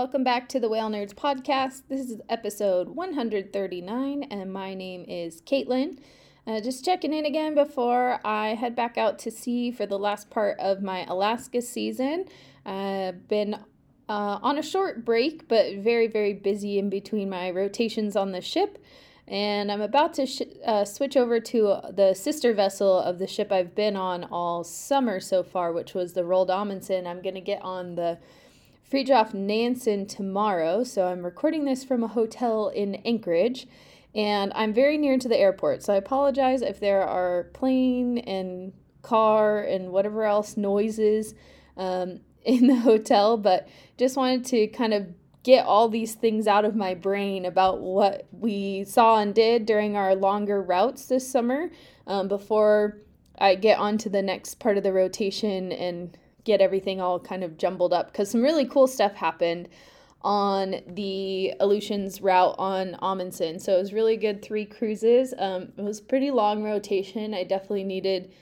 welcome back to the Whale Nerds podcast. This is episode 139, and my name is Katlyn. Uh, just checking in again before I head back out to sea for the last part of my Alaska season. I've been uh, on a short break, but very, very busy in between my rotations on the ship. And I'm about to sh- uh, switch over to the sister vessel of the ship I've been on all summer so far, which was the Roald Amundsen. I'm going to get on the Fridtjof Nansen tomorrow, so I'm recording this from a hotel in Anchorage, and I'm very near to the airport, so I apologize if there are plane and car and whatever else noises um, in the hotel, but just wanted to kind of get all these things out of my brain about what we saw and did during our longer routes this summer um, before I get on to the next part of the rotation and get everything all kind of jumbled up because some really cool stuff happened on the Aleutians route on Amundsen. So it was really good three cruises. Um, it was pretty long rotation. I definitely needed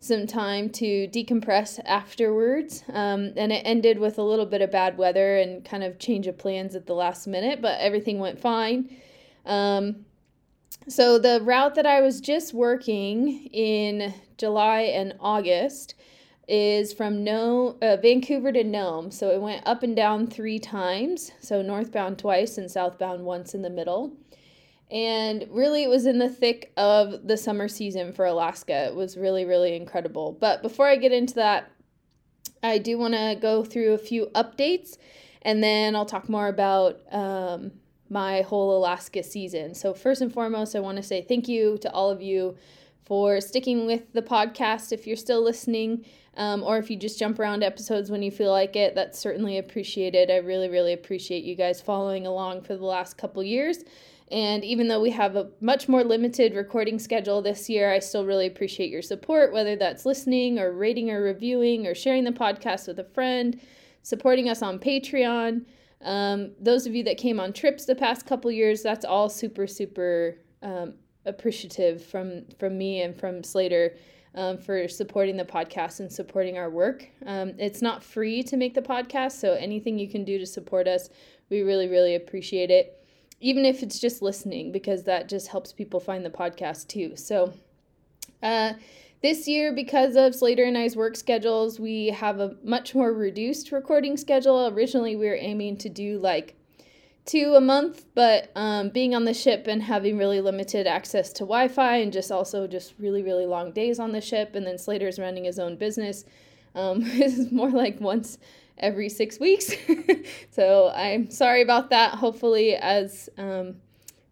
some time to decompress afterwards. Um, and it ended with a little bit of bad weather and kind of change of plans at the last minute, but everything went fine. Um, so the route that I was just working in July and August is from no uh, Vancouver to Nome. So it went up and down three times. So northbound twice and southbound once in the middle. And really, it was in the thick of the summer season for Alaska. It was really, really incredible. But before I get into that, I do want to go through a few updates and then I'll talk more about um, my whole Alaska season. So, first and foremost, I want to say thank you to all of you for sticking with the podcast if you're still listening um, or if you just jump around episodes when you feel like it, that's certainly appreciated. I really, really appreciate you guys following along for the last couple years. And even though we have a much more limited recording schedule this year, I still really appreciate your support, whether that's listening or rating or reviewing or sharing the podcast with a friend, supporting us on Patreon. Um, those of you that came on trips the past couple years, that's all super, super um, appreciative from from me and from Slater um, for supporting the podcast and supporting our work. Um, it's not free to make the podcast, so anything you can do to support us, we really, really appreciate it. Even if it's just listening, because that just helps people find the podcast too. So, uh, this year, because of Slater and I's work schedules, we have a much more reduced recording schedule. Originally, we were aiming to do like two a month, but um, being on the ship and having really limited access to Wi Fi and just also just really, really long days on the ship, and then Slater's running his own business, um, is more like once every six weeks. so I'm sorry about that. Hopefully, as um,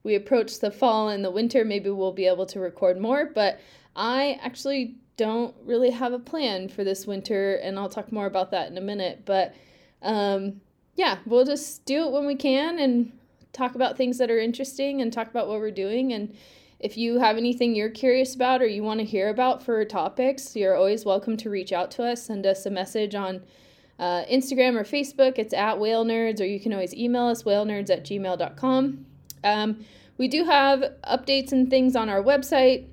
we approach the fall and the winter, maybe we'll be able to record more, but I actually don't really have a plan for this winter, and I'll talk more about that in a minute. But um, yeah, we'll just do it when we can and talk about things that are interesting and talk about what we're doing. And if you have anything you're curious about or you want to hear about for topics, you're always welcome to reach out to us. Send us a message on uh, Instagram or Facebook. It's at Whale Nerds, or you can always email us, whalenerds at gmail.com. Um, we do have updates and things on our website,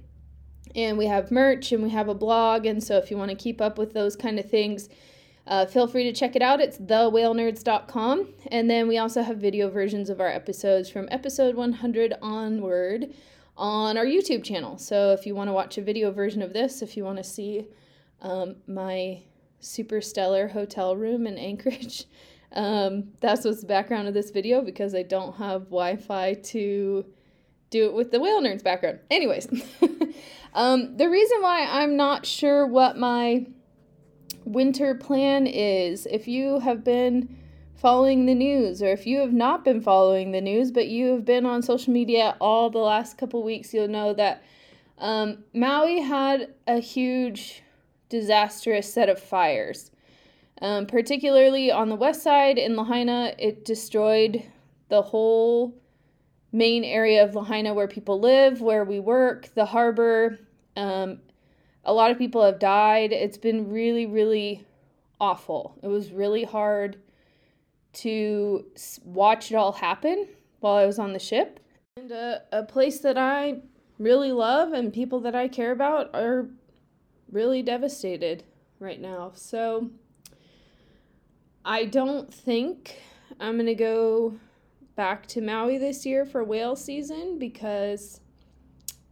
and we have merch and we have a blog. And so if you want to keep up with those kind of things, uh, feel free to check it out. It's thewhalenerds.com. And then we also have video versions of our episodes from episode 100 onward on our YouTube channel. So if you want to watch a video version of this, if you want to see um, my super stellar hotel room in Anchorage, um, that's what's the background of this video because I don't have Wi Fi to do it with the Whale Nerds background. Anyways, um, the reason why I'm not sure what my winter plan is if you have been following the news or if you have not been following the news but you have been on social media all the last couple weeks you'll know that um, maui had a huge disastrous set of fires. Um, particularly on the west side in lahaina it destroyed the whole main area of lahaina where people live where we work the harbor um, a lot of people have died. It's been really, really awful. It was really hard to watch it all happen while I was on the ship. And a, a place that I really love and people that I care about are really devastated right now. So I don't think I'm going to go back to Maui this year for whale season because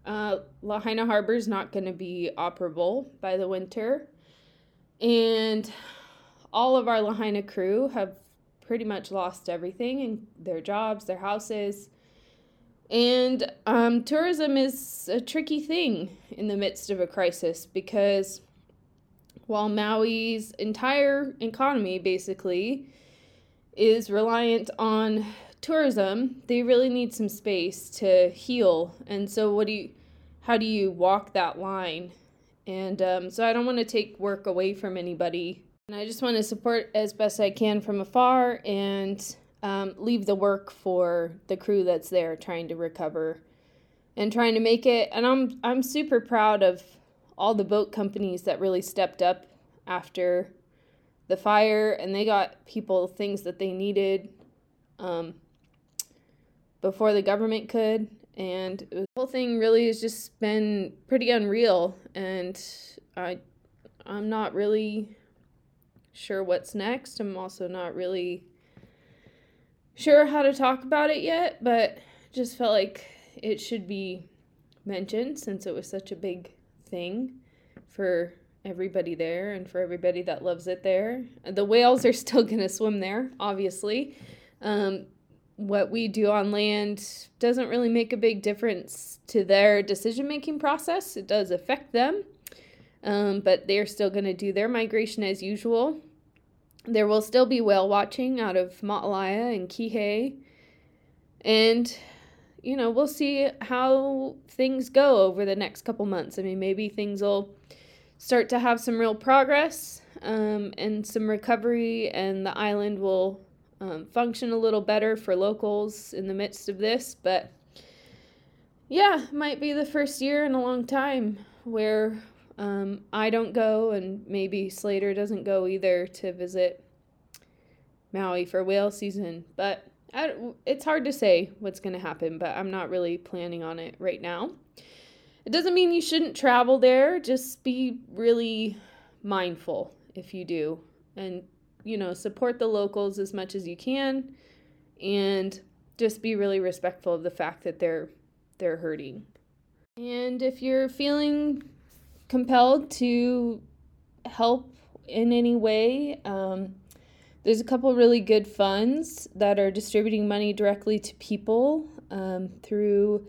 uh, Lahaina Harbor is not going to be operable by the winter. And all of our Lahaina crew have pretty much lost everything and their jobs, their houses. And um, tourism is a tricky thing in the midst of a crisis because while Maui's entire economy basically is reliant on tourism, they really need some space to heal. And so, what do you, how do you walk that line? And um, so, I don't want to take work away from anybody. And I just want to support as best I can from afar and um, leave the work for the crew that's there trying to recover and trying to make it. And I'm I'm super proud of all the boat companies that really stepped up after the fire and they got people things that they needed. Um, before the government could. And the whole thing really has just been pretty unreal. And I, I'm not really sure what's next. I'm also not really sure how to talk about it yet, but just felt like it should be mentioned since it was such a big thing for everybody there and for everybody that loves it there. The whales are still going to swim there, obviously. Um, what we do on land doesn't really make a big difference to their decision making process. It does affect them, um, but they're still going to do their migration as usual. There will still be whale watching out of Ma'alaea and Kihei. And, you know, we'll see how things go over the next couple months. I mean, maybe things will start to have some real progress um, and some recovery, and the island will um, function a little better for locals in the midst of this. But yeah, might be the first year in a long time where um, I don't go, and maybe Slater doesn't go either to visit Maui for whale season. But I, it's hard to say what's going to happen, but I'm not really planning on it right now. It doesn't mean you shouldn't travel there, just be really mindful if you do and you know, support the locals as much as you can and just be really respectful of the fact that they're they're hurting. And if you're feeling compelled to help in any way, um, there's a couple really good funds that are distributing money directly to people um, through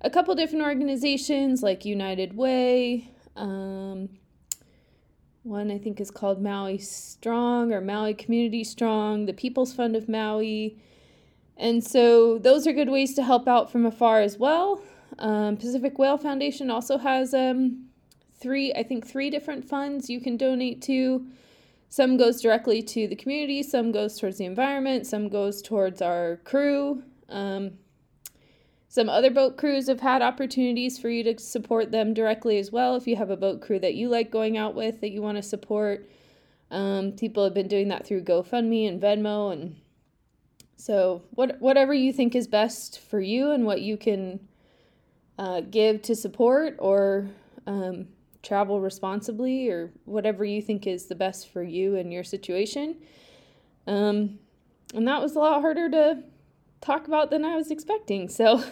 a couple different organizations like United Way, um, one I think is called Maui Strong or Maui Community Strong, the People's Fund of Maui. And so those are good ways to help out from afar as well. Um, Pacific Whale Foundation also has um, three, I think, three different funds you can donate to. Some goes directly to the community, some goes towards the environment, some goes towards our crew. Um, some other boat crews have had opportunities for you to support them directly as well. If you have a boat crew that you like going out with that you want to support, um, people have been doing that through GoFundMe and Venmo, and so what whatever you think is best for you and what you can uh, give to support or um, travel responsibly or whatever you think is the best for you and your situation. Um, and that was a lot harder to talk about than I was expecting. So,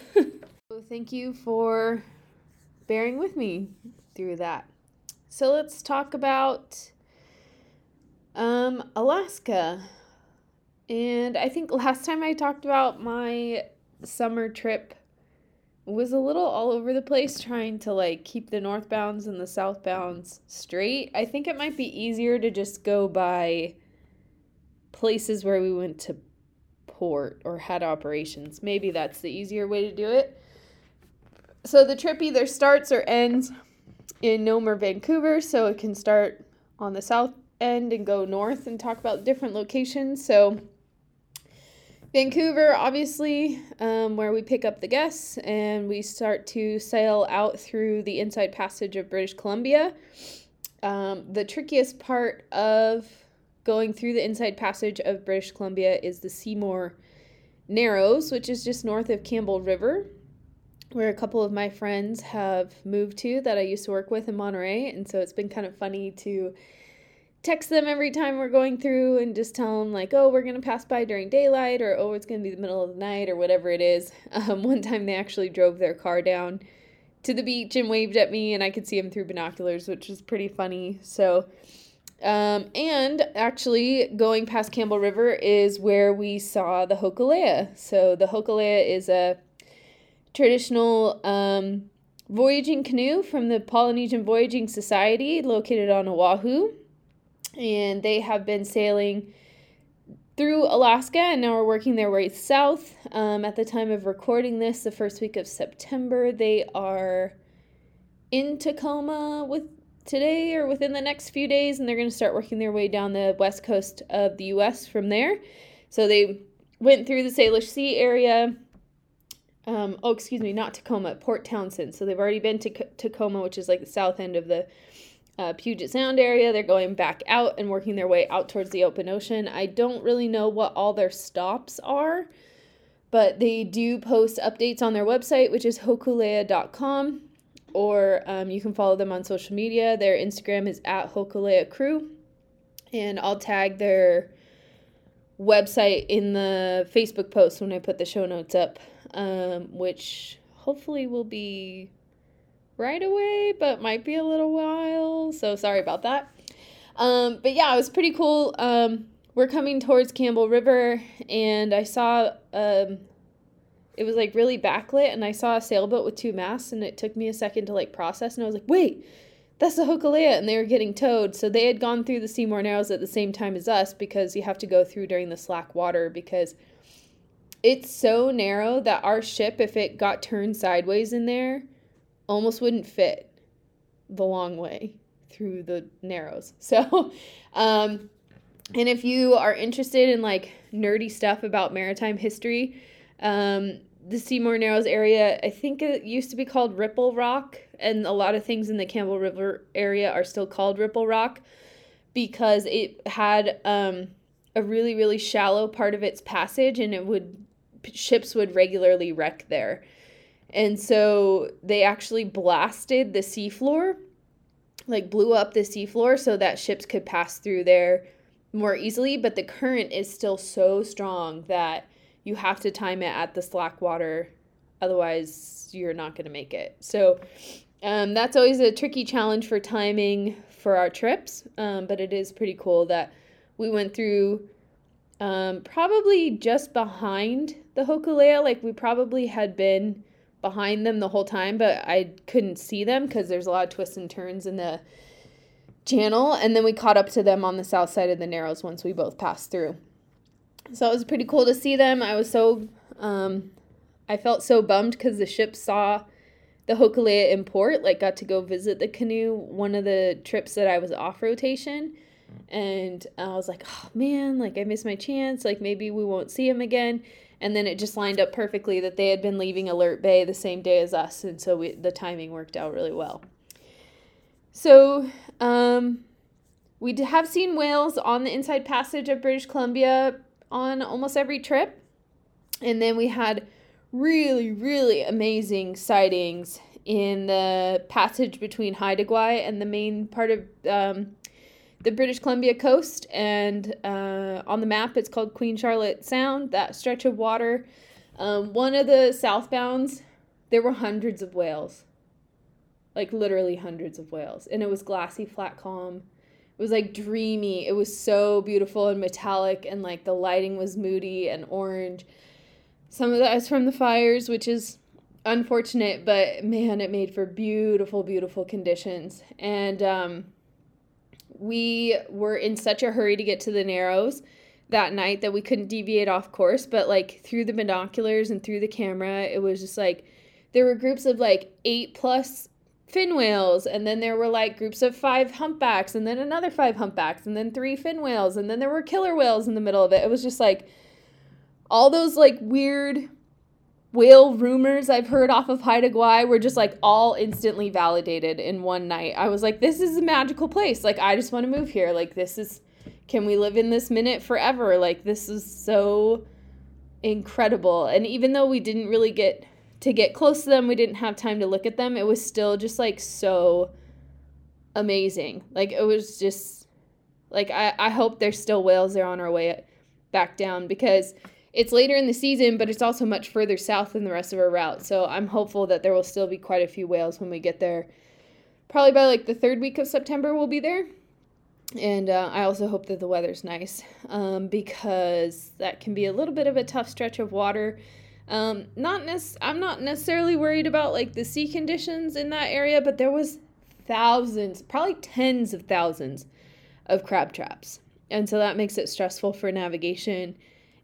thank you for bearing with me through that. So, let's talk about um, Alaska. And I think last time I talked about my summer trip was a little all over the place trying to like keep the northbounds and the southbounds straight. I think it might be easier to just go by places where we went to port or had operations. Maybe that's the easier way to do it. So the trip either starts or ends in Nome or Vancouver, so it can start on the south end and go north and talk about different locations. So Vancouver, obviously, um, where we pick up the guests and we start to sail out through the inside passage of British Columbia. Um, the trickiest part of going through the inside passage of British Columbia is the Seymour Narrows, which is just north of Campbell River, where a couple of my friends have moved to that I used to work with in Monterey. And so it's been kind of funny to text them every time we're going through and just tell them like oh we're going to pass by during daylight or oh it's going to be the middle of the night or whatever it is um, one time they actually drove their car down to the beach and waved at me and i could see them through binoculars which was pretty funny so um, and actually going past campbell river is where we saw the hokulea so the hokulea is a traditional um, voyaging canoe from the polynesian voyaging society located on oahu and they have been sailing through Alaska and now are working their way south. Um, at the time of recording this, the first week of September, they are in Tacoma with today or within the next few days, and they're going to start working their way down the west coast of the U.S. from there. So they went through the Salish Sea area. Um, oh, excuse me, not Tacoma, Port Townsend. So they've already been to Tacoma, which is like the south end of the uh, Puget Sound area. They're going back out and working their way out towards the open ocean. I don't really know what all their stops are, but they do post updates on their website, which is hokulea.com, or um, you can follow them on social media. Their Instagram is at Hokulea Crew, and I'll tag their website in the Facebook post when I put the show notes up, um, which hopefully will be right away, but might be a little while. So sorry about that. Um, but yeah, it was pretty cool. Um, we're coming towards Campbell River, and I saw um, it was like really backlit, and I saw a sailboat with two masts, and it took me a second to like process, and I was like, wait. That's the Hokulea, and they were getting towed. So they had gone through the Seymour Narrows at the same time as us because you have to go through during the slack water because it's so narrow that our ship, if it got turned sideways in there, almost wouldn't fit the long way through the narrows. So, um, and if you are interested in like nerdy stuff about maritime history, um, the Seymour Narrows area, I think it used to be called Ripple Rock, and a lot of things in the Campbell River area are still called Ripple Rock because it had um, a really, really shallow part of its passage, and it would ships would regularly wreck there. And so they actually blasted the seafloor, like blew up the seafloor so that ships could pass through there more easily. But the current is still so strong that you have to time it at the slack water. Otherwise, you're not going to make it. So um, that's always a tricky challenge for timing for our trips. Um, but it is pretty cool that we went through um, probably just behind the Hokulea. Like we probably had been behind them the whole time, but I couldn't see them because there's a lot of twists and turns in the channel. And then we caught up to them on the south side of the Narrows once we both passed through. So it was pretty cool to see them. I was so, um, I felt so bummed because the ship saw the Hokulea in port, like got to go visit the canoe one of the trips that I was off rotation. And I was like, oh man, like I missed my chance. Like maybe we won't see him again and then it just lined up perfectly that they had been leaving Alert Bay the same day as us, and so we, the timing worked out really well. So, um, we have seen whales on the inside passage of British Columbia on almost every trip, and then we had really, really amazing sightings in the passage between Haida Gwaii and the main part of um, the British Columbia coast, and uh, on the map it's called Queen Charlotte Sound, that stretch of water. Um, one of the southbounds, there were hundreds of whales, like literally hundreds of whales, and it was glassy, flat, calm. It was like dreamy. It was so beautiful and metallic, and like the lighting was moody and orange. Some of that is from the fires, which is unfortunate, but man, it made for beautiful, beautiful conditions. And um, we were in such a hurry to get to the Narrows that night that we couldn't deviate off course. But like through the binoculars and through the camera, it was just like there were groups of like eight plus fin whales, and then there were like groups of five humpbacks, and then another five humpbacks, and then three fin whales, and then there were killer whales in the middle of it. It was just like all those like weird whale rumors I've heard off of Haida Gwaii were just like all instantly validated in one night. I was like, this is a magical place. Like, I just want to move here. Like, this is, can we live in this minute forever? Like, this is so incredible. And even though we didn't really get to get close to them, we didn't have time to look at them, it was still just like so amazing. Like, it was just Like I, I hope there's still whales there on our way back down because it's later in the season, but it's also much further south than the rest of our route. So I'm hopeful that there will still be quite a few whales when we get there. Probably by like the third week of September, we'll be there. And uh, I also hope that the weather's nice um, because that can be a little bit of a tough stretch of water. Um, not nec- I'm not necessarily worried about like the sea conditions in that area, but there was thousands, probably tens of thousands of crab traps. And so that makes it stressful for navigation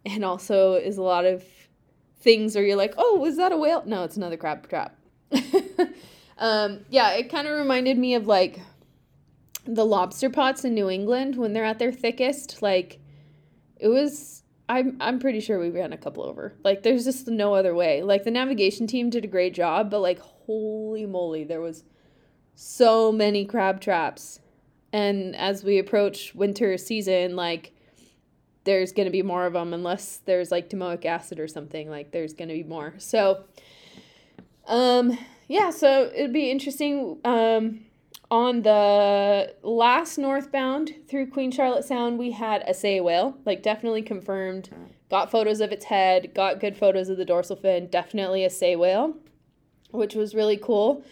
and also is a lot of things where you're like, oh, was that a whale? No, it's another crab trap. um, yeah, it kind of reminded me of like the lobster pots in New England when they're at their thickest. Like, it was. I'm I'm pretty sure we ran a couple over. Like, there's just no other way. Like, the navigation team did a great job, but like, holy moly, there was so many crab traps. And as we approach winter season, like there's going to be more of them unless there's like domoic acid or something like there's going to be more so um yeah so it'd be interesting um on the last northbound through queen charlotte sound we had a sei whale like definitely confirmed got photos of its head got good photos of the dorsal fin definitely a sei whale which was really cool.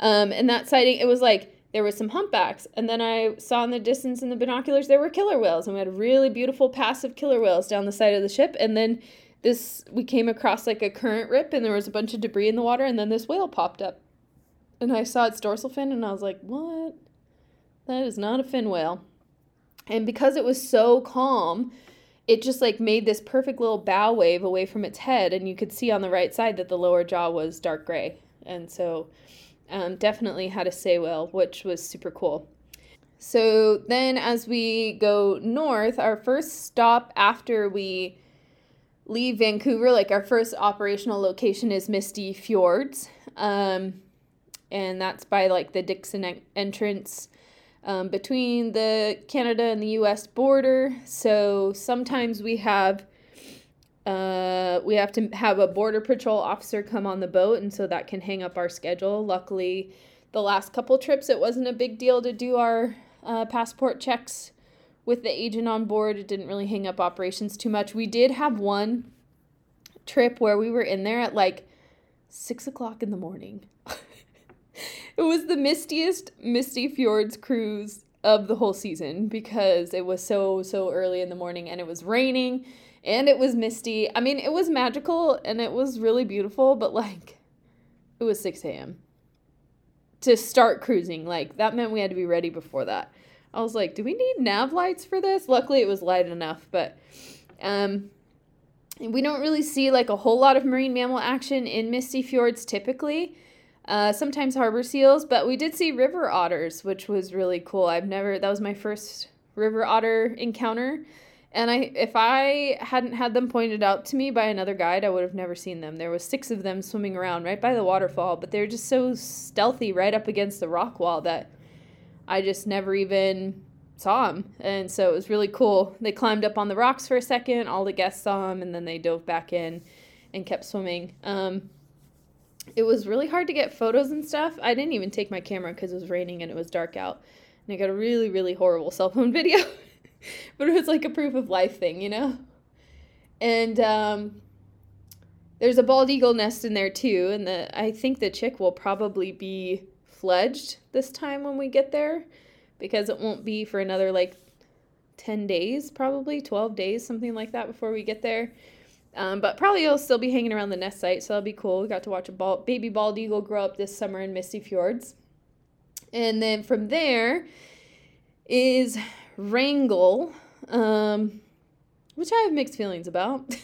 Um and that sighting it was like there was some humpbacks and then i saw in the distance in the binoculars there were killer whales and we had really beautiful passive killer whales down the side of the ship and then this we came across like a current rip and there was a bunch of debris in the water and then this whale popped up and i saw its dorsal fin and i was like what that is not a fin whale and because it was so calm it just like made this perfect little bow wave away from its head and you could see on the right side that the lower jaw was dark gray and so um, definitely had a sei whale, which was super cool. So then, as we go north, our first stop after we leave Vancouver, like our first operational location is Misty Fjords. Um, and that's by like the Dixon en- entrance um, between the Canada and the US border. So sometimes we have uh, we have to have a border patrol officer come on the boat, and so that can hang up our schedule. Luckily, the last couple trips, it wasn't a big deal to do our uh, passport checks with the agent on board. It didn't really hang up operations too much. We did have one trip where we were in there at like six o'clock in the morning. it was the mistiest Misty Fjords cruise of the whole season because it was so, so early in the morning and it was raining and it was misty. I mean, it was magical and it was really beautiful, but like it was 6 a.m. to start cruising. Like that meant we had to be ready before that. I was like, do we need nav lights for this? Luckily, it was light enough, but um, we don't really see like a whole lot of marine mammal action in misty fjords typically. Uh, sometimes harbor seals, but we did see river otters, which was really cool. I've never, that was my first river otter encounter. And I if I hadn't had them pointed out to me by another guide, I would have never seen them. There was six of them swimming around right by the waterfall, but they're just so stealthy right up against the rock wall that I just never even saw them. And so it was really cool. They climbed up on the rocks for a second, all the guests saw them, and then they dove back in and kept swimming. Um, it was really hard to get photos and stuff. I didn't even take my camera because it was raining and it was dark out. And I got a really, really horrible cell phone video. but it was like a proof of life thing, you know? And um, there's a bald eagle nest in there too, and the I think the chick will probably be fledged this time when we get there because it won't be for another like 10 days, probably 12 days, something like that before we get there. Um, but probably it'll still be hanging around the nest site, so that'll be cool. We got to watch a bald, baby bald eagle grow up this summer in Misty Fjords. And then from there is Wrangell, um, which I have mixed feelings about.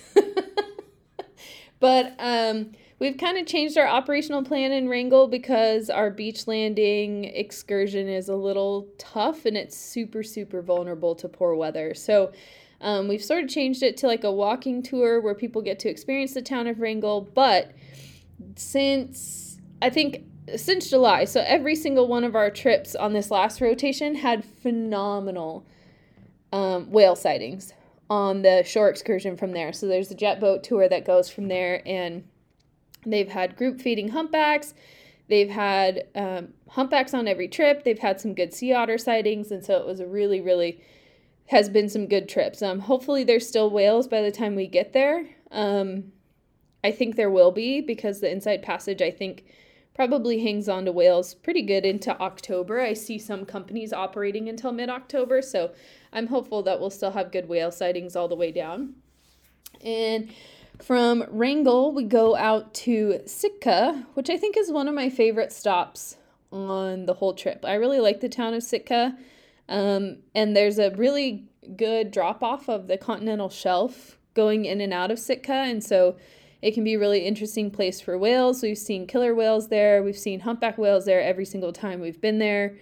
but um, we've kind of changed our operational plan in Wrangell because our beach landing excursion is a little tough and it's super, super vulnerable to poor weather. So um, we've sort of changed it to like a walking tour where people get to experience the town of Wrangell. But since I think since July. So every single one of our trips on this last rotation had phenomenal um, whale sightings on the shore excursion from there. So there's a jet boat tour that goes from there, and they've had group feeding humpbacks. They've had um, humpbacks on every trip. They've had some good sea otter sightings, and so it was a really, really has been some good trips. Um, hopefully, there's still whales by the time we get there. Um, I think there will be because the Inside Passage, I think, probably hangs on to whales pretty good into October. I see some companies operating until mid October, so I'm hopeful that we'll still have good whale sightings all the way down. And from Wrangell, we go out to Sitka, which I think is one of my favorite stops on the whole trip. I really like the town of Sitka. Um, and there's a really good drop off of the continental shelf going in and out of Sitka. And so it can be a really interesting place for whales. We've seen killer whales there, we've seen humpback whales there every single time we've been there.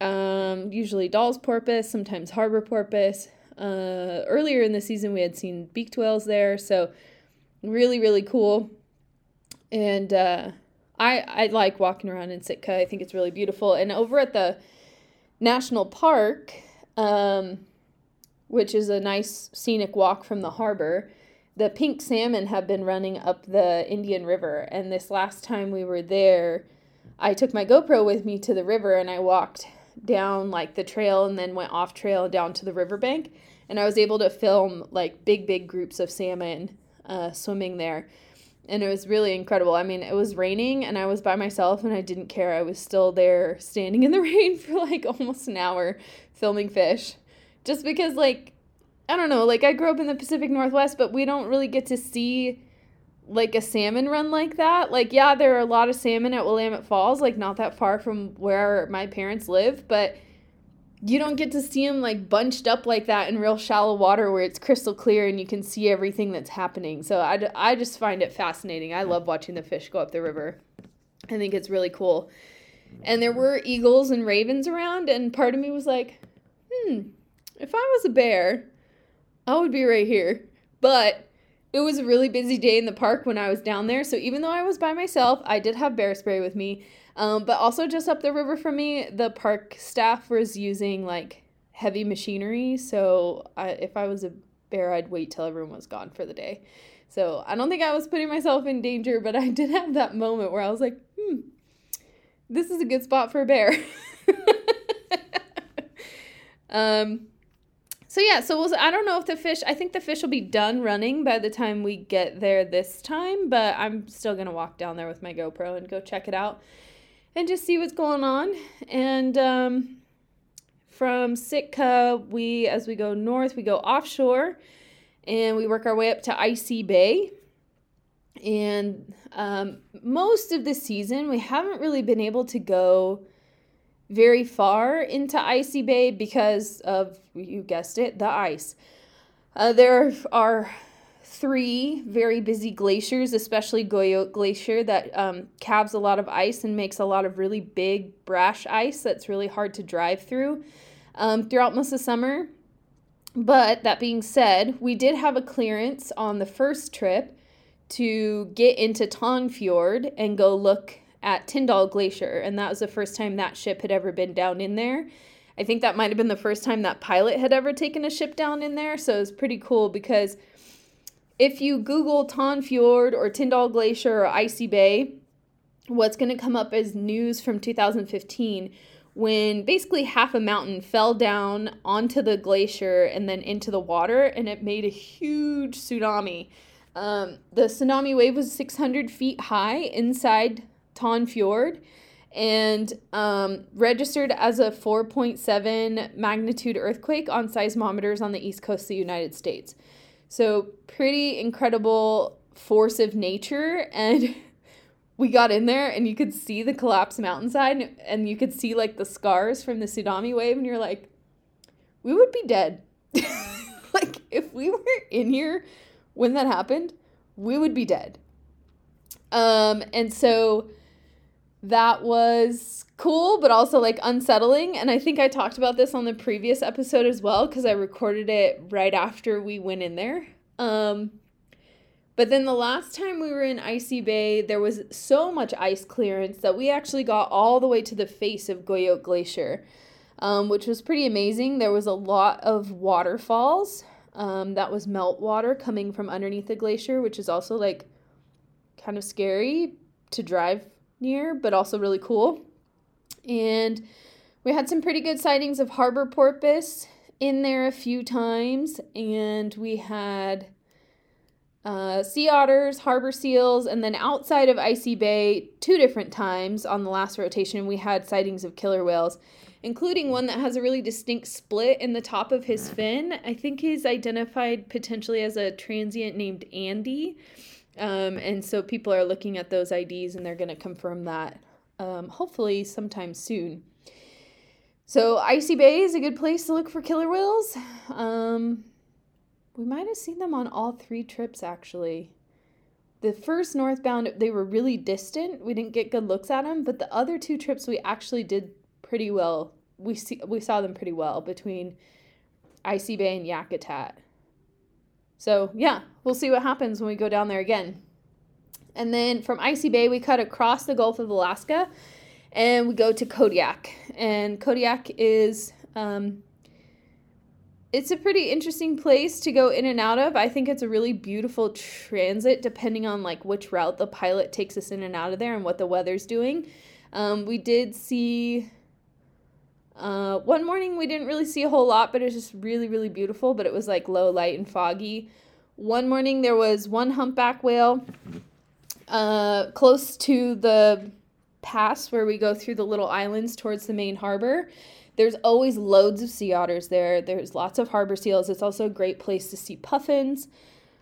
Um, usually Dall's porpoise, sometimes harbor porpoise. Uh, earlier in the season, we had seen beaked whales there. So really, really cool. And uh, I, I like walking around in Sitka. I think it's really beautiful. And over at the national park, um, which is a nice scenic walk from the harbor, the pink salmon have been running up the Indian River. And this last time we were there, I took my GoPro with me to the river and I walked down like the trail and then went off trail down to the riverbank. And I was able to film like big, big groups of salmon uh, swimming there. And it was really incredible. I mean, it was raining and I was by myself and I didn't care. I was still there standing in the rain for like almost an hour filming fish. Just because, like, I don't know, like I grew up in the Pacific Northwest, but we don't really get to see like a salmon run like that. Like, yeah, there are a lot of salmon at Willamette Falls, like not that far from where my parents live, but you don't get to see them like bunched up like that in real shallow water where it's crystal clear and you can see everything that's happening. So I, I just find it fascinating. I love watching the fish go up the river. I think it's really cool. And there were eagles and ravens around, and part of me was like, hmm, if I was a bear, I would be right here. But it was a really busy day in the park when I was down there. So even though I was by myself, I did have bear spray with me. Um, but also just up the river from me, the park staff was using like heavy machinery. So I, if I was a bear, I'd wait till everyone was gone for the day. So I don't think I was putting myself in danger, but I did have that moment where I was like, hmm, this is a good spot for a bear. um, so yeah, so we'll, I don't know if the fish. I think the fish will be done running by the time we get there this time. But I'm still gonna walk down there with my GoPro and go check it out, and just see what's going on. And um, from Sitka, we as we go north, we go offshore, and we work our way up to Icy Bay. And um, most of the season, we haven't really been able to go very far into Icy Bay because of, you guessed it, the ice. Uh, there are three very busy glaciers, especially Guyot Glacier, that um, calves a lot of ice and makes a lot of really big, brash ice that's really hard to drive through um, throughout most of summer. But that being said, we did have a clearance on the first trip to get into Taan Fjord and go look at Tyndall Glacier, and that was the first time that ship had ever been down in there. I think that might have been the first time that pilot had ever taken a ship down in there, so it's pretty cool because if you Google Taan Fjord or Tyndall Glacier or Icy Bay, what's going to come up as news from 2015 when basically half a mountain fell down onto the glacier and then into the water, and it made a huge tsunami. Um, the tsunami wave was 600 feet high inside Taan Fjord and um, registered as a 4.7 magnitude earthquake on seismometers on the east coast of the United States. So, pretty incredible force of nature. And we got in there and you could see the collapsed mountainside and you could see like the scars from the tsunami wave. And you're like, we would be dead. like, if we were in here when that happened, we would be dead. Um, and so that was cool, but also like unsettling. And I think I talked about this on the previous episode as well because I recorded it right after we went in there. Um, but then the last time we were in Icy Bay, there was so much ice clearance that we actually got all the way to the face of Guyot Glacier, um, which was pretty amazing. There was a lot of waterfalls. Um, that was melt water coming from underneath the glacier, which is also like kind of scary to drive near, but also really cool. And we had some pretty good sightings of harbor porpoise in there a few times, and we had uh, sea otters, harbor seals, and then outside of Icy Bay, two different times on the last rotation, we had sightings of killer whales, including one that has a really distinct split in the top of his fin. I think he's identified potentially as a transient named Andy. Um, and so people are looking at those IDs and they're going to confirm that um, hopefully sometime soon. So, Icy Bay is a good place to look for killer whales. Um, we might have seen them on all three trips actually. The first northbound, they were really distant. We didn't get good looks at them, but the other two trips we actually did pretty well. We see we saw them pretty well between Icy Bay and Yakutat. So, yeah, we'll see what happens when we go down there again. And then from Icy Bay, we cut across the Gulf of Alaska and we go to Kodiak. And Kodiak is um, it's a pretty interesting place to go in and out of. I think it's a really beautiful transit depending on like which route the pilot takes us in and out of there and what the weather's doing. Um, we did see uh, one morning we didn't really see a whole lot, but it was just really, really beautiful. But it was like low light and foggy. One morning there was one humpback whale uh, close to the pass where we go through the little islands towards the main harbor. There's always loads of sea otters there. There's lots of harbor seals. It's also a great place to see puffins.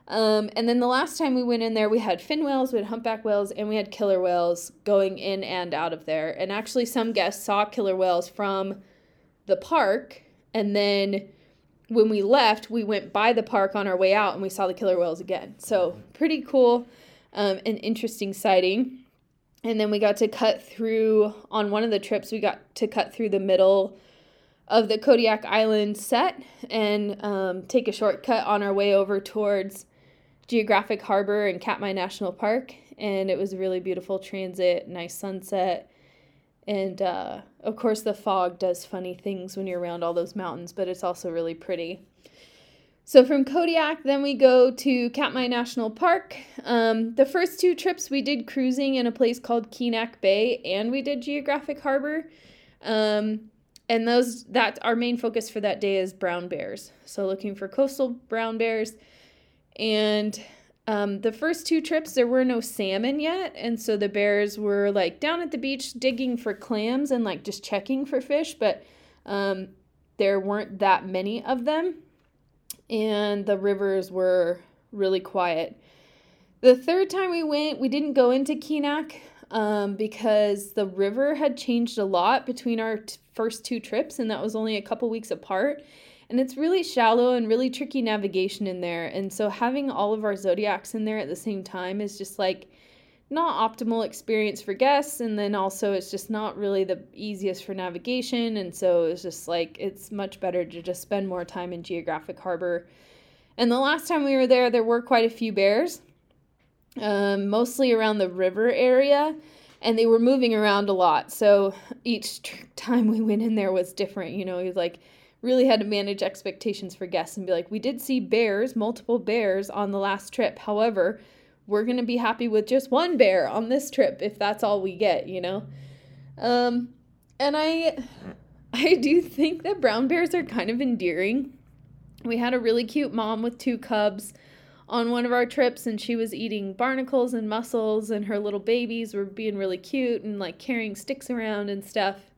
Um, and then the last time we went in there, we had fin whales, we had humpback whales, and we had killer whales going in and out of there. And actually, some guests saw killer whales from the park. And then when we left, we went by the park on our way out and we saw the killer whales again. So, pretty cool um, and interesting sighting and then we got to cut through on one of the trips we got to cut through the middle of the kodiak island set and um, take a shortcut on our way over towards geographic harbor and katmai national park and it was a really beautiful transit nice sunset and uh, of course the fog does funny things when you're around all those mountains but it's also really pretty so from Kodiak, then we go to Katmai National Park. Um, the first two trips we did cruising in a place called Kinak Bay, and we did Geographic Harbor. Um, and those that our main focus for that day is brown bears. So looking for coastal brown bears. And um, the first two trips there were no salmon yet, and so the bears were like down at the beach digging for clams and like just checking for fish, but um, there weren't that many of them and the rivers were really quiet. The third time we went, we didn't go into Kinak um, because the river had changed a lot between our t- first two trips, and that was only a couple weeks apart. And it's really shallow and really tricky navigation in there. And so having all of our zodiacs in there at the same time is just like not optimal experience for guests. And then also it's just not really the easiest for navigation. And so it's just like it's much better to just spend more time in geographic harbor. And the last time we were there there were quite a few bears um, mostly around the river area. And they were moving around a lot. So each time we went in there was different you know it was like really had to manage expectations for guests and be like we did see bears multiple bears on the last trip however we're going to be happy with just one bear on this trip if that's all we get, you know? Um, and I I do think that brown bears are kind of endearing. We had a really cute mom with two cubs on one of our trips and she was eating barnacles and mussels and her little babies were being really cute and like carrying sticks around and stuff.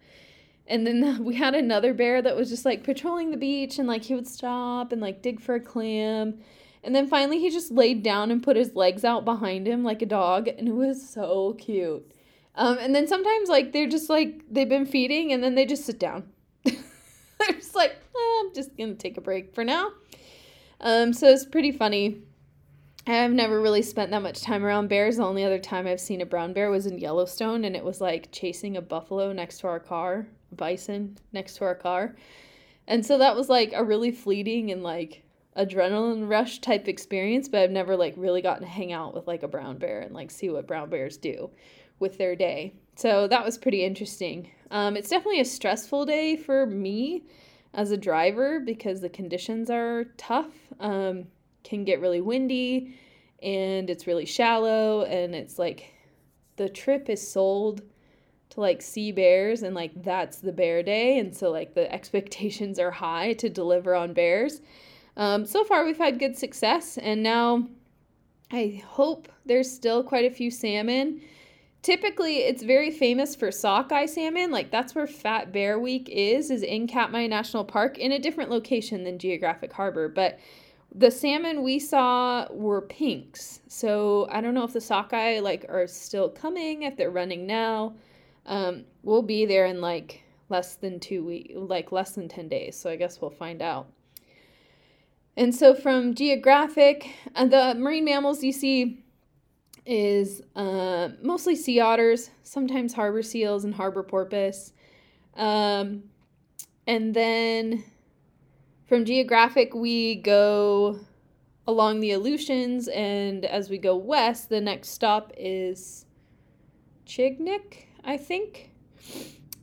And then we had another bear that was just like patrolling the beach and like he would stop and like dig for a clam and then finally, he just laid down and put his legs out behind him like a dog, and it was so cute. Um, and then sometimes, like, they're just like, they've been feeding, and then they just sit down. they're just like, I'm just gonna take a break for now. Um, so it's pretty funny. I've never really spent that much time around bears. The only other time I've seen a brown bear was in Yellowstone, and it was like chasing a buffalo next to our car, bison next to our car. And so that was like a really fleeting and like adrenaline rush type experience, but I've never like really gotten to hang out with like a brown bear and like see what brown bears do with their day. So that was pretty interesting. Um, it's definitely a stressful day for me as a driver because the conditions are tough. Um, can get really windy and it's really shallow and it's like the trip is sold to like see bears and like that's the bear day. And so like the expectations are high to deliver on bears. Um, so far we've had good success. And now i hope there's still quite a few salmon. Typically it's very famous for sockeye salmon. Like that's where fat bear week is is in katmai national park in a different location than geographic harbor. But the salmon we saw were pinks. So i don't know if the sockeye like are still coming if they're running now um, we'll be there in like less than two weeks like less than 10 days so i guess we'll find out. And so from geographic uh, the marine mammals you see is uh, mostly sea otters sometimes harbor seals and harbor porpoise. Um, and then from geographic, we go along the Aleutians, and as we go west, the next stop is Chignik, I think.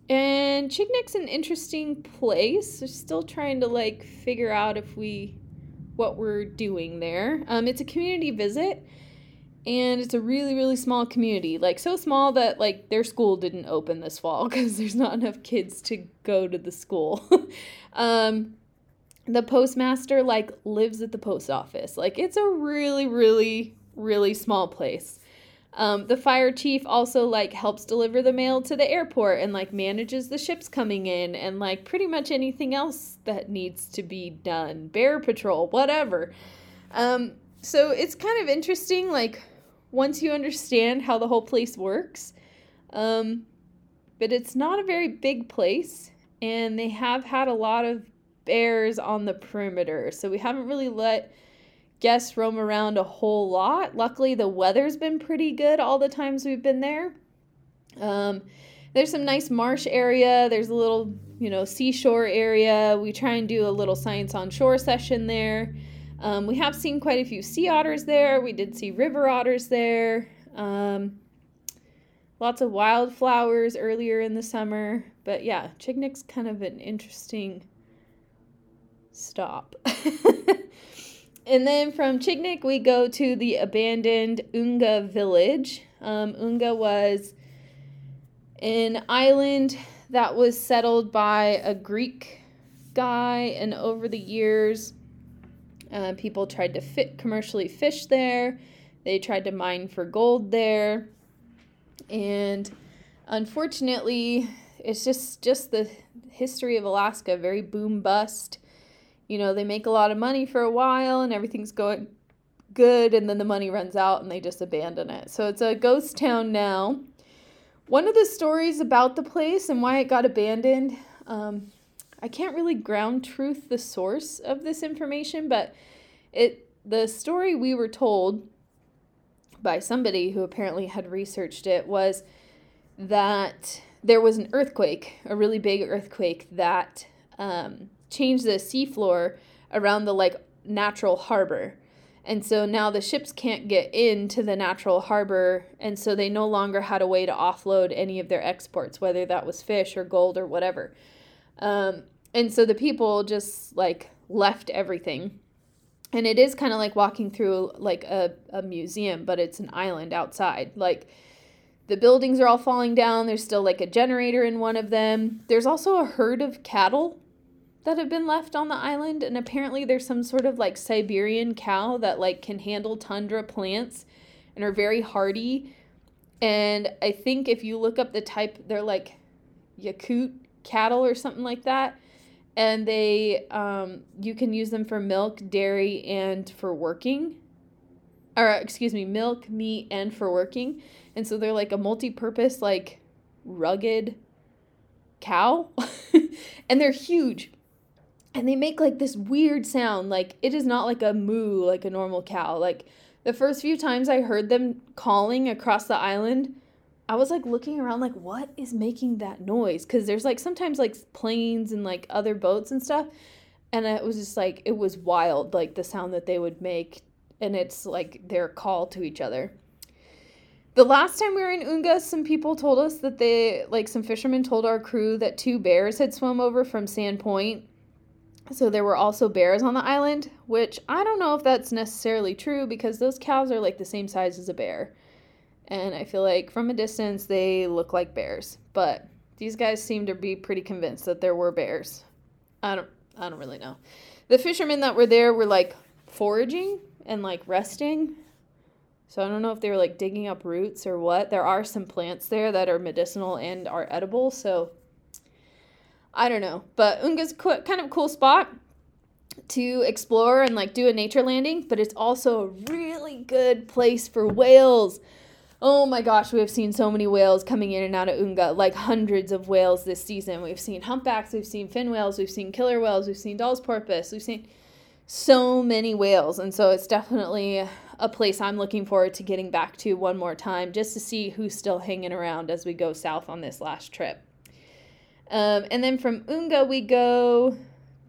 And Chignik's an interesting place. We're still trying to like figure out if we what we're doing there. Um, it's a community visit, and it's a really really small community. Like so small that like their school didn't open this fall because there's not enough kids to go to the school. um, the postmaster like lives at the post office. Like it's a really, really, really small place. Um, the fire chief also like helps deliver the mail to the airport and like manages the ships coming in and like pretty much anything else that needs to be done. Bear patrol, whatever. Um, so it's kind of interesting, like once you understand how the whole place works. Um, but it's not a very big place, and they have had a lot of bears on the perimeter. So we haven't really let guests roam around a whole lot. Luckily, the weather's been pretty good all the times we've been there. Um, there's some nice marsh area. There's a little, you know, seashore area. We try and do a little science on shore session there. Um, we have seen quite a few sea otters there. We did see river otters there. Um, lots of wildflowers earlier in the summer. But yeah, Chignik's kind of an interesting stop. and then from Chignik, we go to the abandoned Unga village. Um, Unga was an island that was settled by a Greek guy, and over the years, uh, people tried to fit commercially fish there. They tried to mine for gold there, and unfortunately, it's just just the history of Alaska, very boom bust you know, they make a lot of money for a while and everything's going good, and then the money runs out and they just abandon it. So it's a ghost town now. One of the stories about the place and why it got abandoned, um, I can't really ground truth the source of this information, but it the story we were told by somebody who apparently had researched it was that there was an earthquake, a really big earthquake that um, change the seafloor around the like natural harbor. And so now the ships can't get into the natural harbor, and so they no longer had a way to offload any of their exports, whether that was fish or gold or whatever. Um, and so the people just like left everything. And it is kind of like walking through like a, a museum, but it's an island outside. Like the buildings are all falling down. There's still like a generator in one of them. There's also a herd of cattle that have been left on the island and apparently there's some sort of like Siberian cow that like can handle tundra plants and are very hardy. And I think if you look up the type they're like Yakut cattle or something like that and they um, you can use them for milk, dairy and for working. Or excuse me, milk, meat and for working. And so they're like a multi-purpose like rugged cow and they're huge and they make like this weird sound like it is not like a moo like a normal cow. Like the first few times i heard them calling across the island i was like looking around like what is making that noise? Because there's like sometimes like planes and like other boats and stuff. And it was just like it was wild like the sound that they would make. And it's like their call to each other. The last time we were in Unga, some people told us that they, like, some fishermen told our crew that two bears had swum over from Sand Point so there were also bears on the island, which I don't know if that's necessarily true because those cows are like the same size as a bear. And I feel like from a distance they look like bears, but these guys seem to be pretty convinced that there were bears. I don't I don't really know. The fishermen that were there were like foraging and like resting. So I don't know if they were like digging up roots or what. There are some plants there that are medicinal and are edible, so I don't know. But Unga's kind of cool spot to explore and like do a nature landing, but it's also a really good place for whales. Oh my gosh, we have seen so many whales coming in and out of Unga, like hundreds of whales this season. We've seen humpbacks, we've seen fin whales, we've seen killer whales, we've seen Dall's porpoise, we've seen so many whales. And so it's definitely a place I'm looking forward to getting back to one more time just to see who's still hanging around as we go south on this last trip. Um, and then from Unga, we go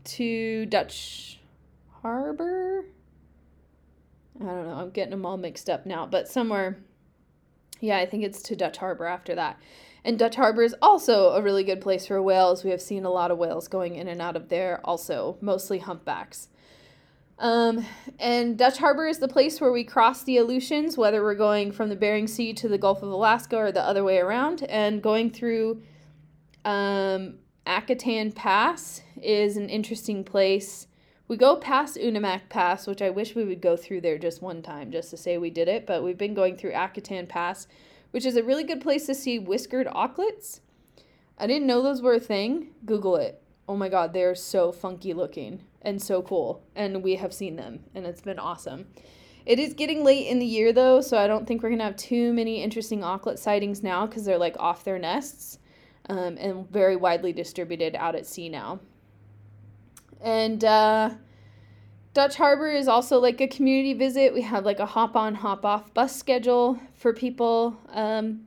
to Dutch Harbor. I don't know. I'm getting them all mixed up now, but somewhere, yeah, I think it's to Dutch Harbor after that. And Dutch Harbor is also a really good place for whales. We have seen a lot of whales going in and out of there, also, mostly humpbacks. Um, and Dutch Harbor is the place where we cross the Aleutians, whether we're going from the Bering Sea to the Gulf of Alaska or the other way around, and going through um, Akutan Pass is an interesting place. We go past Unimak Pass, which I wish we would go through there just one time just to say we did it, but we've been going through Akutan Pass, which is a really good place to see whiskered auklets. I didn't know those were a thing. Google it. Oh my god, they're so funky looking and so cool, and we have seen them, and it's been awesome. It is getting late in the year though, so I don't think we're gonna have too many interesting auklet sightings now because they're like off their nests um, and very widely distributed out at sea now. And uh, Dutch Harbor is also like a community visit. We have like a hop on, hop off bus schedule for people. Um,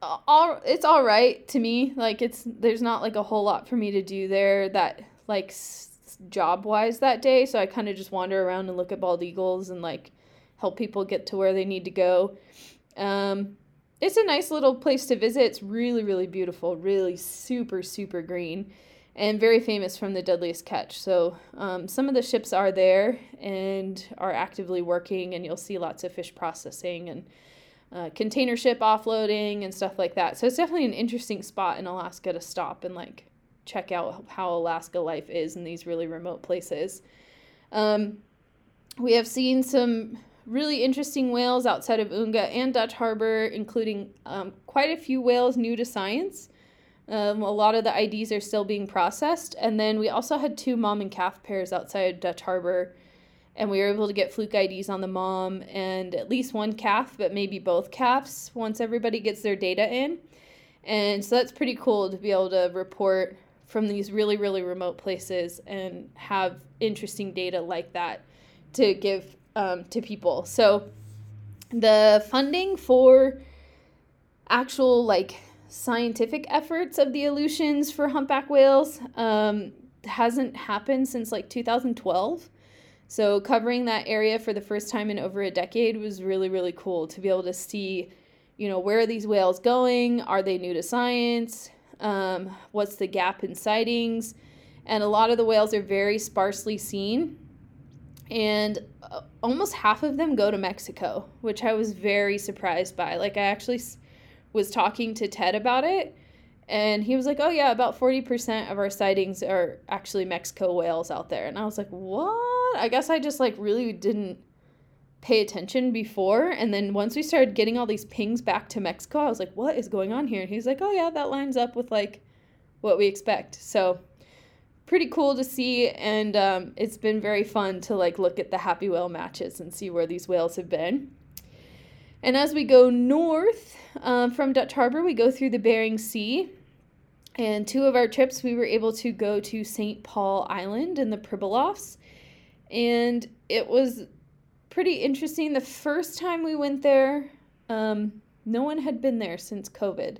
all it's all right to me. Like it's there's not like a whole lot for me to do there that like job wise that day. So I kind of just wander around and look at bald eagles and like help people get to where they need to go. Um, it's a nice little place to visit. It's really, really beautiful, really super, super green, and very famous from the Deadliest Catch. So, um, some of the ships are there and are actively working, and you'll see lots of fish processing and uh, container ship offloading and stuff like that. So, it's definitely an interesting spot in Alaska to stop and like check out how Alaska life is in these really remote places. Um, we have seen some really interesting whales outside of Unga and Dutch Harbor, including um, quite a few whales new to science. Um, a lot of the IDs are still being processed. And then we also had two mom and calf pairs outside Dutch Harbor. And we were able to get fluke IDs on the mom and at least one calf, but maybe both calves once everybody gets their data in. And so that's pretty cool to be able to report from these really, really remote places and have interesting data like that to give um, to people. So the funding for actual like scientific efforts of the Aleutians for humpback whales um, hasn't happened since like 2012. So covering that area for the first time in over a decade was really really cool to be able to see, you know, where are these whales going? Are they new to science? Um, what's the gap in sightings? And a lot of the whales are very sparsely seen and uh, almost half of them go to Mexico, which I was very surprised by. Like, I actually was talking to Ted about it, and he was like, Oh, yeah, about 40% of our sightings are actually Mexico whales out there. And I was like, What? I guess I just like really didn't pay attention before. And then once we started getting all these pings back to Mexico, I was like, What is going on here? And he's like, Oh, yeah, that lines up with like what we expect. So, pretty cool to see and um, it's been very fun to like look at the happy whale matches and see where these whales have been. And as we go north uh, from dutch harbor we go through the bering sea and two of our trips we were able to go to st paul island in the pribilofs and it was pretty interesting. The first time we went there um, no one had been there since covid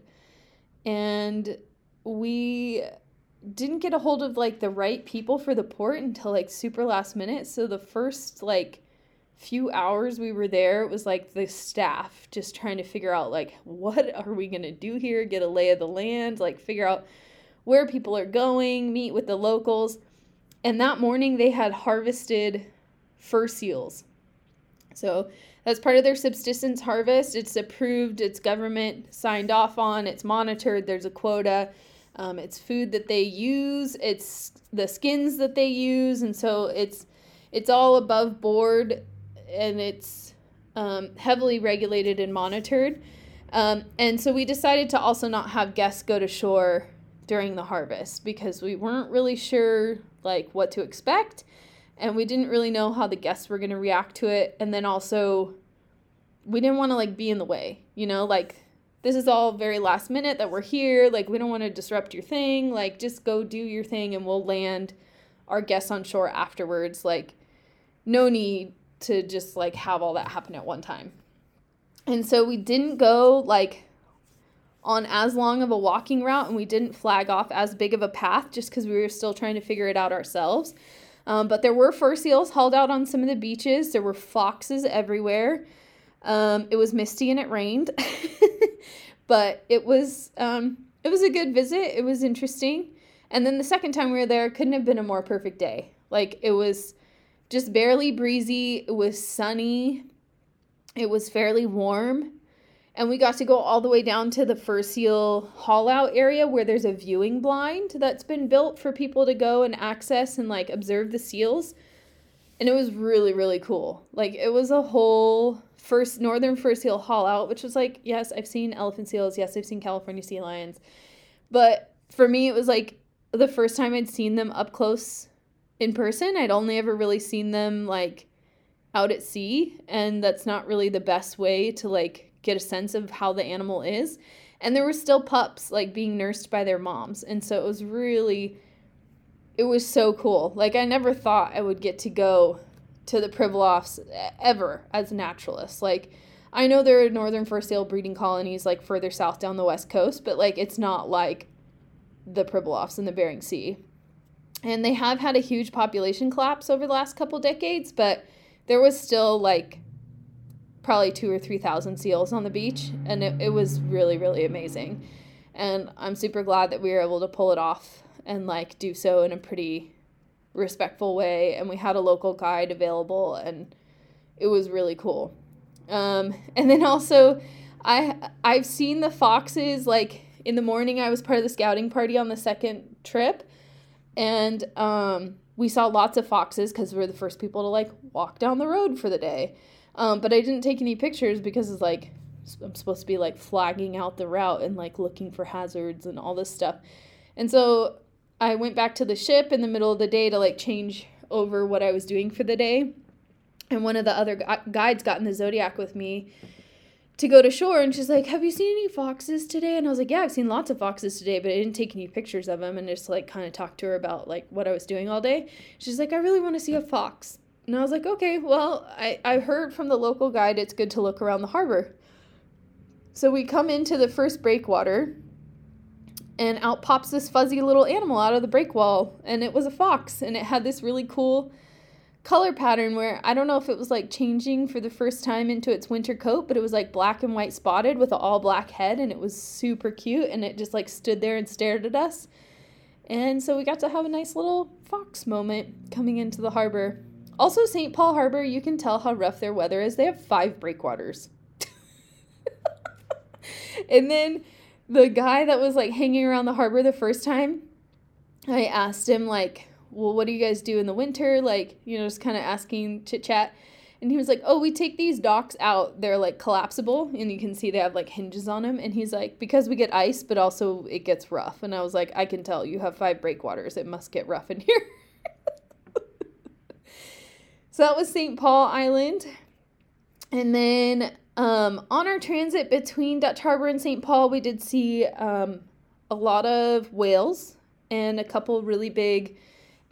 and we didn't get a hold of like the right people for the port until like super last minute. So the first like few hours we were there, it was like the staff just trying to figure out like what are we going to do here, get a lay of the land, like figure out where people are going, meet with the locals. And that morning they had harvested fur seals. So that's part of their subsistence harvest. It's approved, it's government signed off on, it's monitored, there's a quota. Um, it's food that they use, it's the skins that they use, and so it's it's all above board and it's um, heavily regulated and monitored. Um, and so we decided to also not have guests go to shore during the harvest because we weren't really sure like what to expect and we didn't really know how the guests were going to react to it and then also we didn't want to like be in the way you know like this is all very last minute that we're here like we don't want to disrupt your thing like just go do your thing and we'll land our guests on shore afterwards like no need to just like have all that happen at one time and so we didn't go like on as long of a walking route and we didn't flag off as big of a path just because we were still trying to figure it out ourselves. Um, but there were fur seals hauled out on some of the beaches. There were foxes everywhere. Um, it was misty and it rained, but it was um, it was a good visit. It was interesting. And then the second time we were there, couldn't have been a more perfect day. Like it was just barely breezy. It was sunny. It was fairly warm and we got to go all the way down to the fur seal haul out area where there's a viewing blind that's been built for people to go and access and like observe the seals and it was really really cool like it was a whole first northern fur seal haul out which was like yes i've seen elephant seals yes i've seen california sea lions but for me it was like the first time i'd seen them up close in person i'd only ever really seen them like out at sea and that's not really the best way to like get a sense of how the animal is. And there were still pups like being nursed by their moms. And so it was really it was so cool. Like I never thought I would get to go to the Pribilofs ever as naturalists. Like I know there are northern fur seal breeding colonies like further south down the west coast, but like it's not like the Pribilofs in the Bering Sea. And they have had a huge population collapse over the last couple decades, but there was still like probably two or three thousand seals on the beach, and it, it was really, really amazing. And I'm super glad that we were able to pull it off and like do so in a pretty respectful way. And we had a local guide available, and it was really cool. Um, and then also, I I've seen the foxes like in the morning. I was part of the scouting party on the second trip, and um, we saw lots of foxes because we were the first people to like walk down the road for the day. Um, but I didn't take any pictures because it's like I'm supposed to be like flagging out the route and like looking for hazards and all this stuff. And so I went back to the ship in the middle of the day to like change over what I was doing for the day. And one of the other gu- guides got in the Zodiac with me to go to shore and she's like, Have you seen any foxes today? And I was like, Yeah, I've seen lots of foxes today, but I didn't take any pictures of them and just like kind of talked to her about like what I was doing all day. She's like, I really want to see a fox. And I was like, okay, well, I, I heard from the local guide it's good to look around the harbor. So we come into the first breakwater, and out pops this fuzzy little animal out of the breakwall, and it was a fox, and it had this really cool color pattern where I don't know if it was like changing for the first time into its winter coat, but it was like black and white spotted with an all black head, and it was super cute, and it just like stood there and stared at us. And so we got to have a nice little fox moment coming into the harbor. Also, St. Paul Harbor, you can tell how rough their weather is. They have five breakwaters. and then the guy that was like hanging around the harbor the first time, I asked him, like, well, what do you guys do in the winter? Like, you know, just kind of asking chit chat. And he was like, oh, we take these docks out. They're like collapsible, and you can see they have like hinges on them. And he's like, because we get ice, but also it gets rough. And I was like, I can tell you have five breakwaters. It must get rough in here. So that was St. Paul Island. And then um, on our transit between Dutch Harbor and St. Paul, we did see um, a lot of whales and a couple really big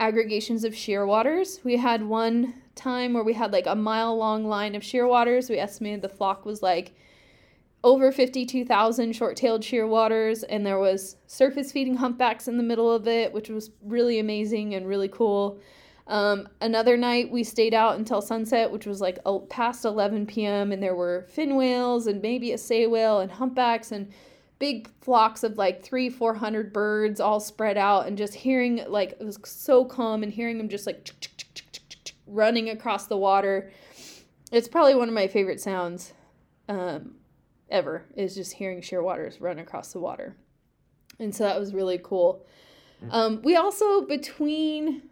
aggregations of shearwaters. We had one time where we had like a mile long line of shearwaters. We estimated the flock was like over 52,000 short-tailed shearwaters and there was surface feeding humpbacks in the middle of it, which was really amazing and really cool. Um, another night we stayed out until sunset, which was like past 11 p.m. and there were fin whales and maybe a sei whale and humpbacks and big flocks of like three, four hundred birds all spread out and just hearing like it was so calm and hearing them just like running across the water. it's probably one of my favorite sounds um, ever is just hearing shearwaters run across the water. And so that was really cool. Um, we also between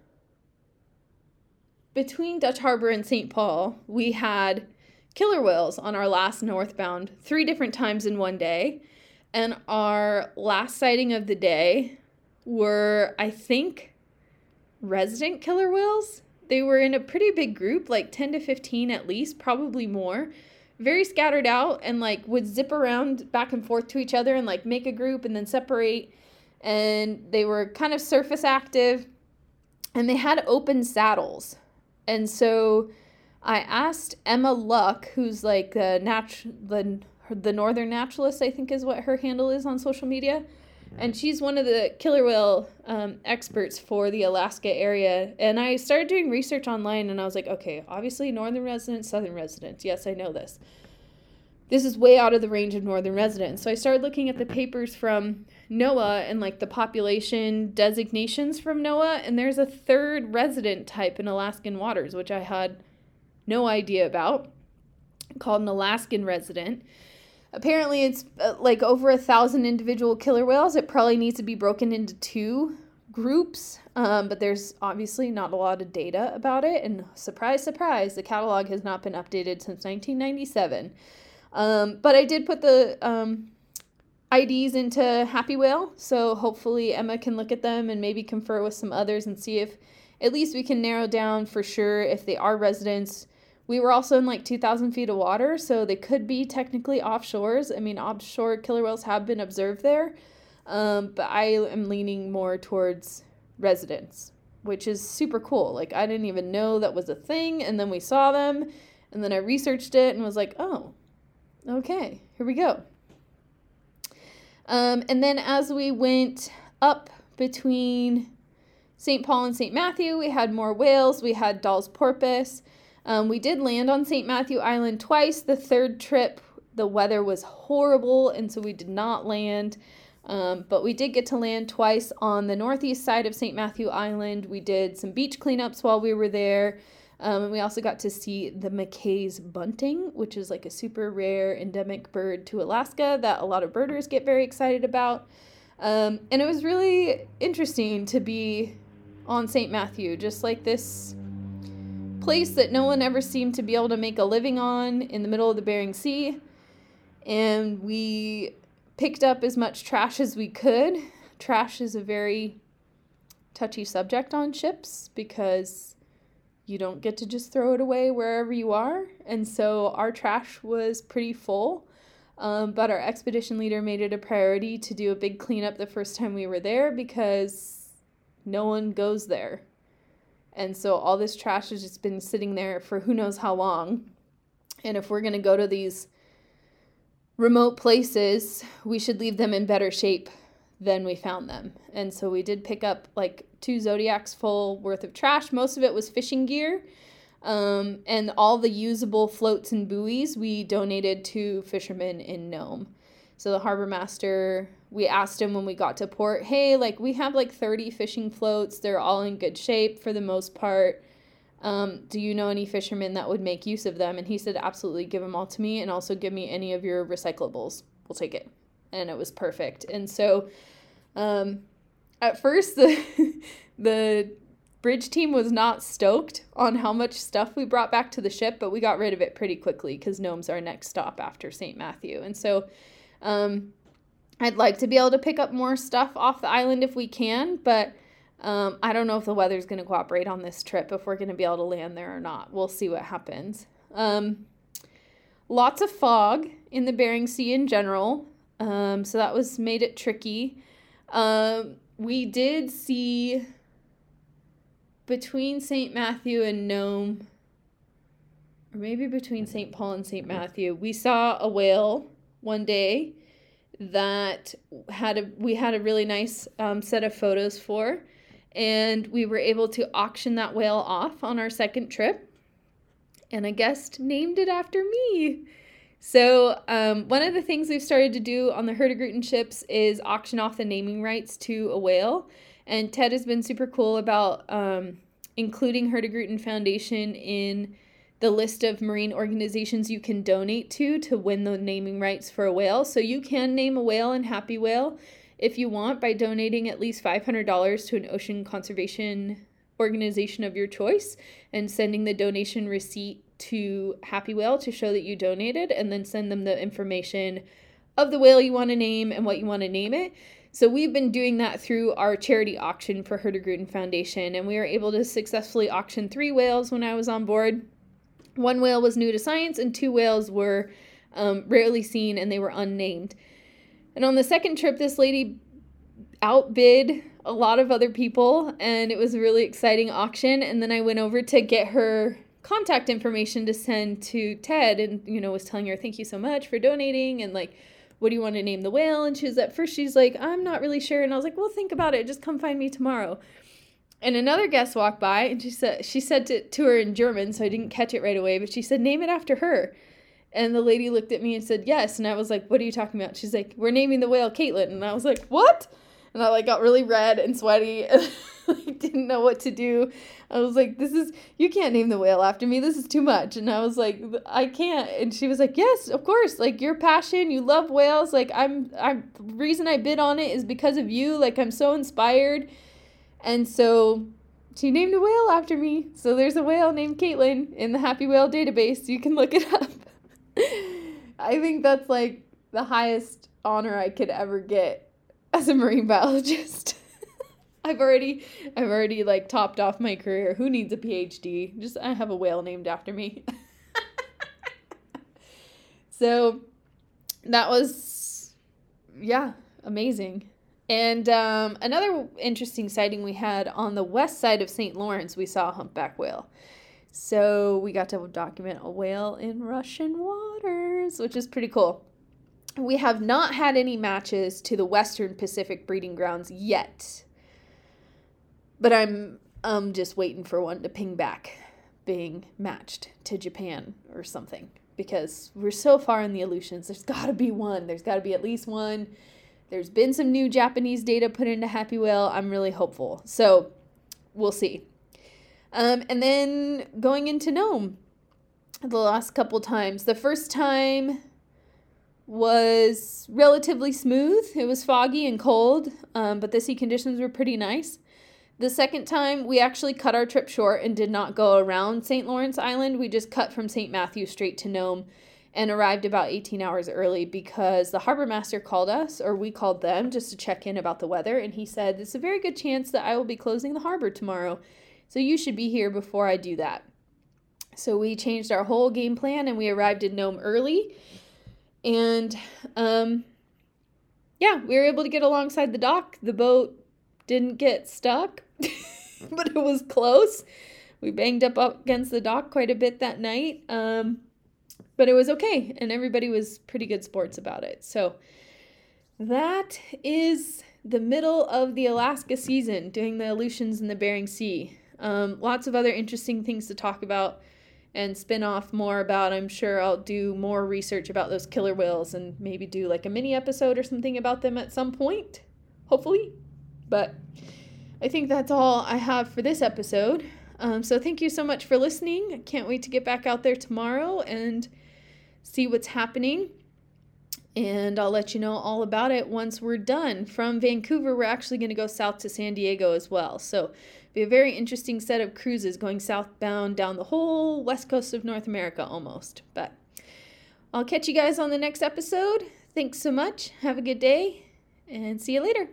between Dutch Harbor and St. Paul, we had killer whales on our last northbound three different times in one day. And our last sighting of the day were, I think, resident killer whales. They were in a pretty big group, like 10 to 15 at least, probably more. Very scattered out and like would zip around back and forth to each other and like make a group and then separate. And they were kind of surface active and they had open saddles. And so I asked Emma Luck, who's like a nat- the the northern naturalist, I think is what her handle is on social media, and she's one of the killer whale um, experts for the Alaska area. And I started doing research online, and I was like, okay, obviously northern residents, southern residents. Yes, I know this. This is way out of the range of northern residents. So I started looking at the papers from NOAA and like the population designations from NOAA, and there's a third resident type in Alaskan waters, which I had no idea about, called an Alaskan resident. Apparently, it's uh, like over a thousand individual killer whales. It probably needs to be broken into two groups, um, but there's obviously not a lot of data about it. And surprise, surprise, the catalog has not been updated since 1997. Um, but I did put the um, IDs into Happy Whale, so hopefully Emma can look at them and maybe confer with some others and see if at least we can narrow down for sure if they are residents we were also in like 2,000 feet of water, so they could be technically offshores. I mean, offshore killer whales have been observed there, um, but I am leaning more towards residents, which is super cool. Like, I didn't even know that was a thing, and then we saw them, and then I researched it and was like, oh, okay, here we go. Um, and then as we went up between St. Paul and St. Matthew, we had more whales, we had Dall's porpoise. Um, we did land on St. Matthew Island twice. The third trip, the weather was horrible, and so we did not land. Um, but we did get to land twice on the northeast side of St. Matthew Island. We did some beach cleanups while we were there. Um, and we also got to see the McKay's bunting, which is like a super rare endemic bird to Alaska that a lot of birders get very excited about. Um, and it was really interesting to be on St. Matthew, just like this place that no one ever seemed to be able to make a living on in the middle of the Bering Sea. And we picked up as much trash as we could. Trash is a very touchy subject on ships because you don't get to just throw it away wherever you are. And so our trash was pretty full. Um, but our expedition leader made it a priority to do a big cleanup the first time we were there because no one goes there. And so all this trash has just been sitting there for who knows how long. And if we're going to go to these remote places, we should leave them in better shape than we found them. And so we did pick up like two Zodiacs full worth of trash. Most of it was fishing gear. Um, and all the usable floats and buoys we donated to fishermen in Nome. So the harbor master, we asked him when we got to port, hey, like we have like 30 fishing floats. They're all in good shape for the most part. Um, do you know any fishermen that would make use of them? And he said, absolutely, give them all to me and also give me any of your recyclables. We'll take it. And it was perfect. And so um, at first, the, the bridge team was not stoked on how much stuff we brought back to the ship, but we got rid of it pretty quickly because Nome's our next stop after St. Matthew. And so um, I'd like to be able to pick up more stuff off the island if we can, but um, I don't know if the weather's going to cooperate on this trip, if we're going to be able to land there or not. We'll see what happens. Um, lots of fog in the Bering Sea in general, um, so that was made it tricky. Um, we did see between St. Matthew and Nome, or maybe between St. Paul and St. Matthew, we saw a whale one day that had a we had a really nice um, set of photos for and we were able to auction that whale off on our second trip and a guest named it after me so um, one of the things we've started to do on the Hurtigruten ships is auction off the naming rights to a whale and ted has been super cool about um, including Hurtigruten foundation in the list of marine organizations you can donate to to win the naming rights for a whale. So you can name a whale in Happy Whale if you want by donating at least $500 to an ocean conservation organization of your choice and sending the donation receipt to Happy Whale to show that you donated and then send them the information of the whale you want to name and what you want to name it. So we've been doing that through our charity auction for Hurtigruten Foundation and we were able to successfully auction 3 whales when I was on board. One whale was new to science and two whales were um, rarely seen and they were unnamed. And on the second trip, this lady outbid a lot of other people, and it was a really exciting auction. And then I went over to get her contact information to send to Ted, and you know, was telling her, Thank you so much for donating, and like, what do you want to name the whale? And she was at first, she's like, I'm not really sure. And I was like, Well, think about it. Just come find me tomorrow. And another guest walked by, and she said, She said to, to her in German, so I didn't catch it right away, but she said, Name it after her. And the lady looked at me and said, Yes. And I was like, What are you talking about? She's like, We're naming the whale Katlyn. And I was like, What? And I like got really red and sweaty and didn't know what to do. I was like, This is you can't name the whale after me. This is too much. And I was like, I can't. And she was like, Yes, of course. Like your passion, you love whales. Like I'm I'm the reason I bid on it is because of you. Like I'm so inspired. And so she named a whale after me. So there's a whale named Katlyn in the Happy Whale database. You can look it up. I think that's like the highest honor I could ever get as a marine biologist. I've already I've already like topped off my career. Who needs a PhD? Just I have a whale named after me. so that was yeah, amazing. And um, another interesting sighting we had on the west side of St. Lawrence, we saw a humpback whale. So we got to document a whale in Russian waters, which is pretty cool. We have not had any matches to the Western Pacific breeding grounds yet. But I'm um just waiting for one to ping back being matched to Japan or something because we're so far in the Aleutians. There's got to be one. There's got to be at least one. There's been some new Japanese data put into Happy Whale. I'm really hopeful. So, we'll see. Um, and then going into Nome the last couple times. The first time was relatively smooth. It was foggy and cold, um, but the sea conditions were pretty nice. The second time, we actually cut our trip short and did not go around St. Lawrence Island. We just cut from St. Matthew straight to Nome and arrived about 18 hours early because the harbor master called us, or we called them, just to check in about the weather. And he said, It's a very good chance that I will be closing the harbor tomorrow. So you should be here before I do that. So we changed our whole game plan and we arrived in Nome early. And um, yeah, we were able to get alongside the dock. The boat didn't get stuck, but it was close. We banged up, up against the dock quite a bit that night. Um, but it was okay, and everybody was pretty good sports about it. So that is the middle of the Alaska season, doing the Aleutians in the Bering Sea. Um, lots of other interesting things to talk about and spin off more about. I'm sure I'll do more research about those killer whales and maybe do like a mini episode or something about them at some point, hopefully. But I think that's all I have for this episode. Um, so thank you so much for listening. I can't wait to get back out there tomorrow and see what's happening. And I'll let you know all about it once we're done. From Vancouver, we're actually going to go south to San Diego as well. So be a very interesting set of cruises going southbound down the whole west coast of North America almost. But I'll catch you guys on the next episode. Thanks so much. Have a good day and see you later.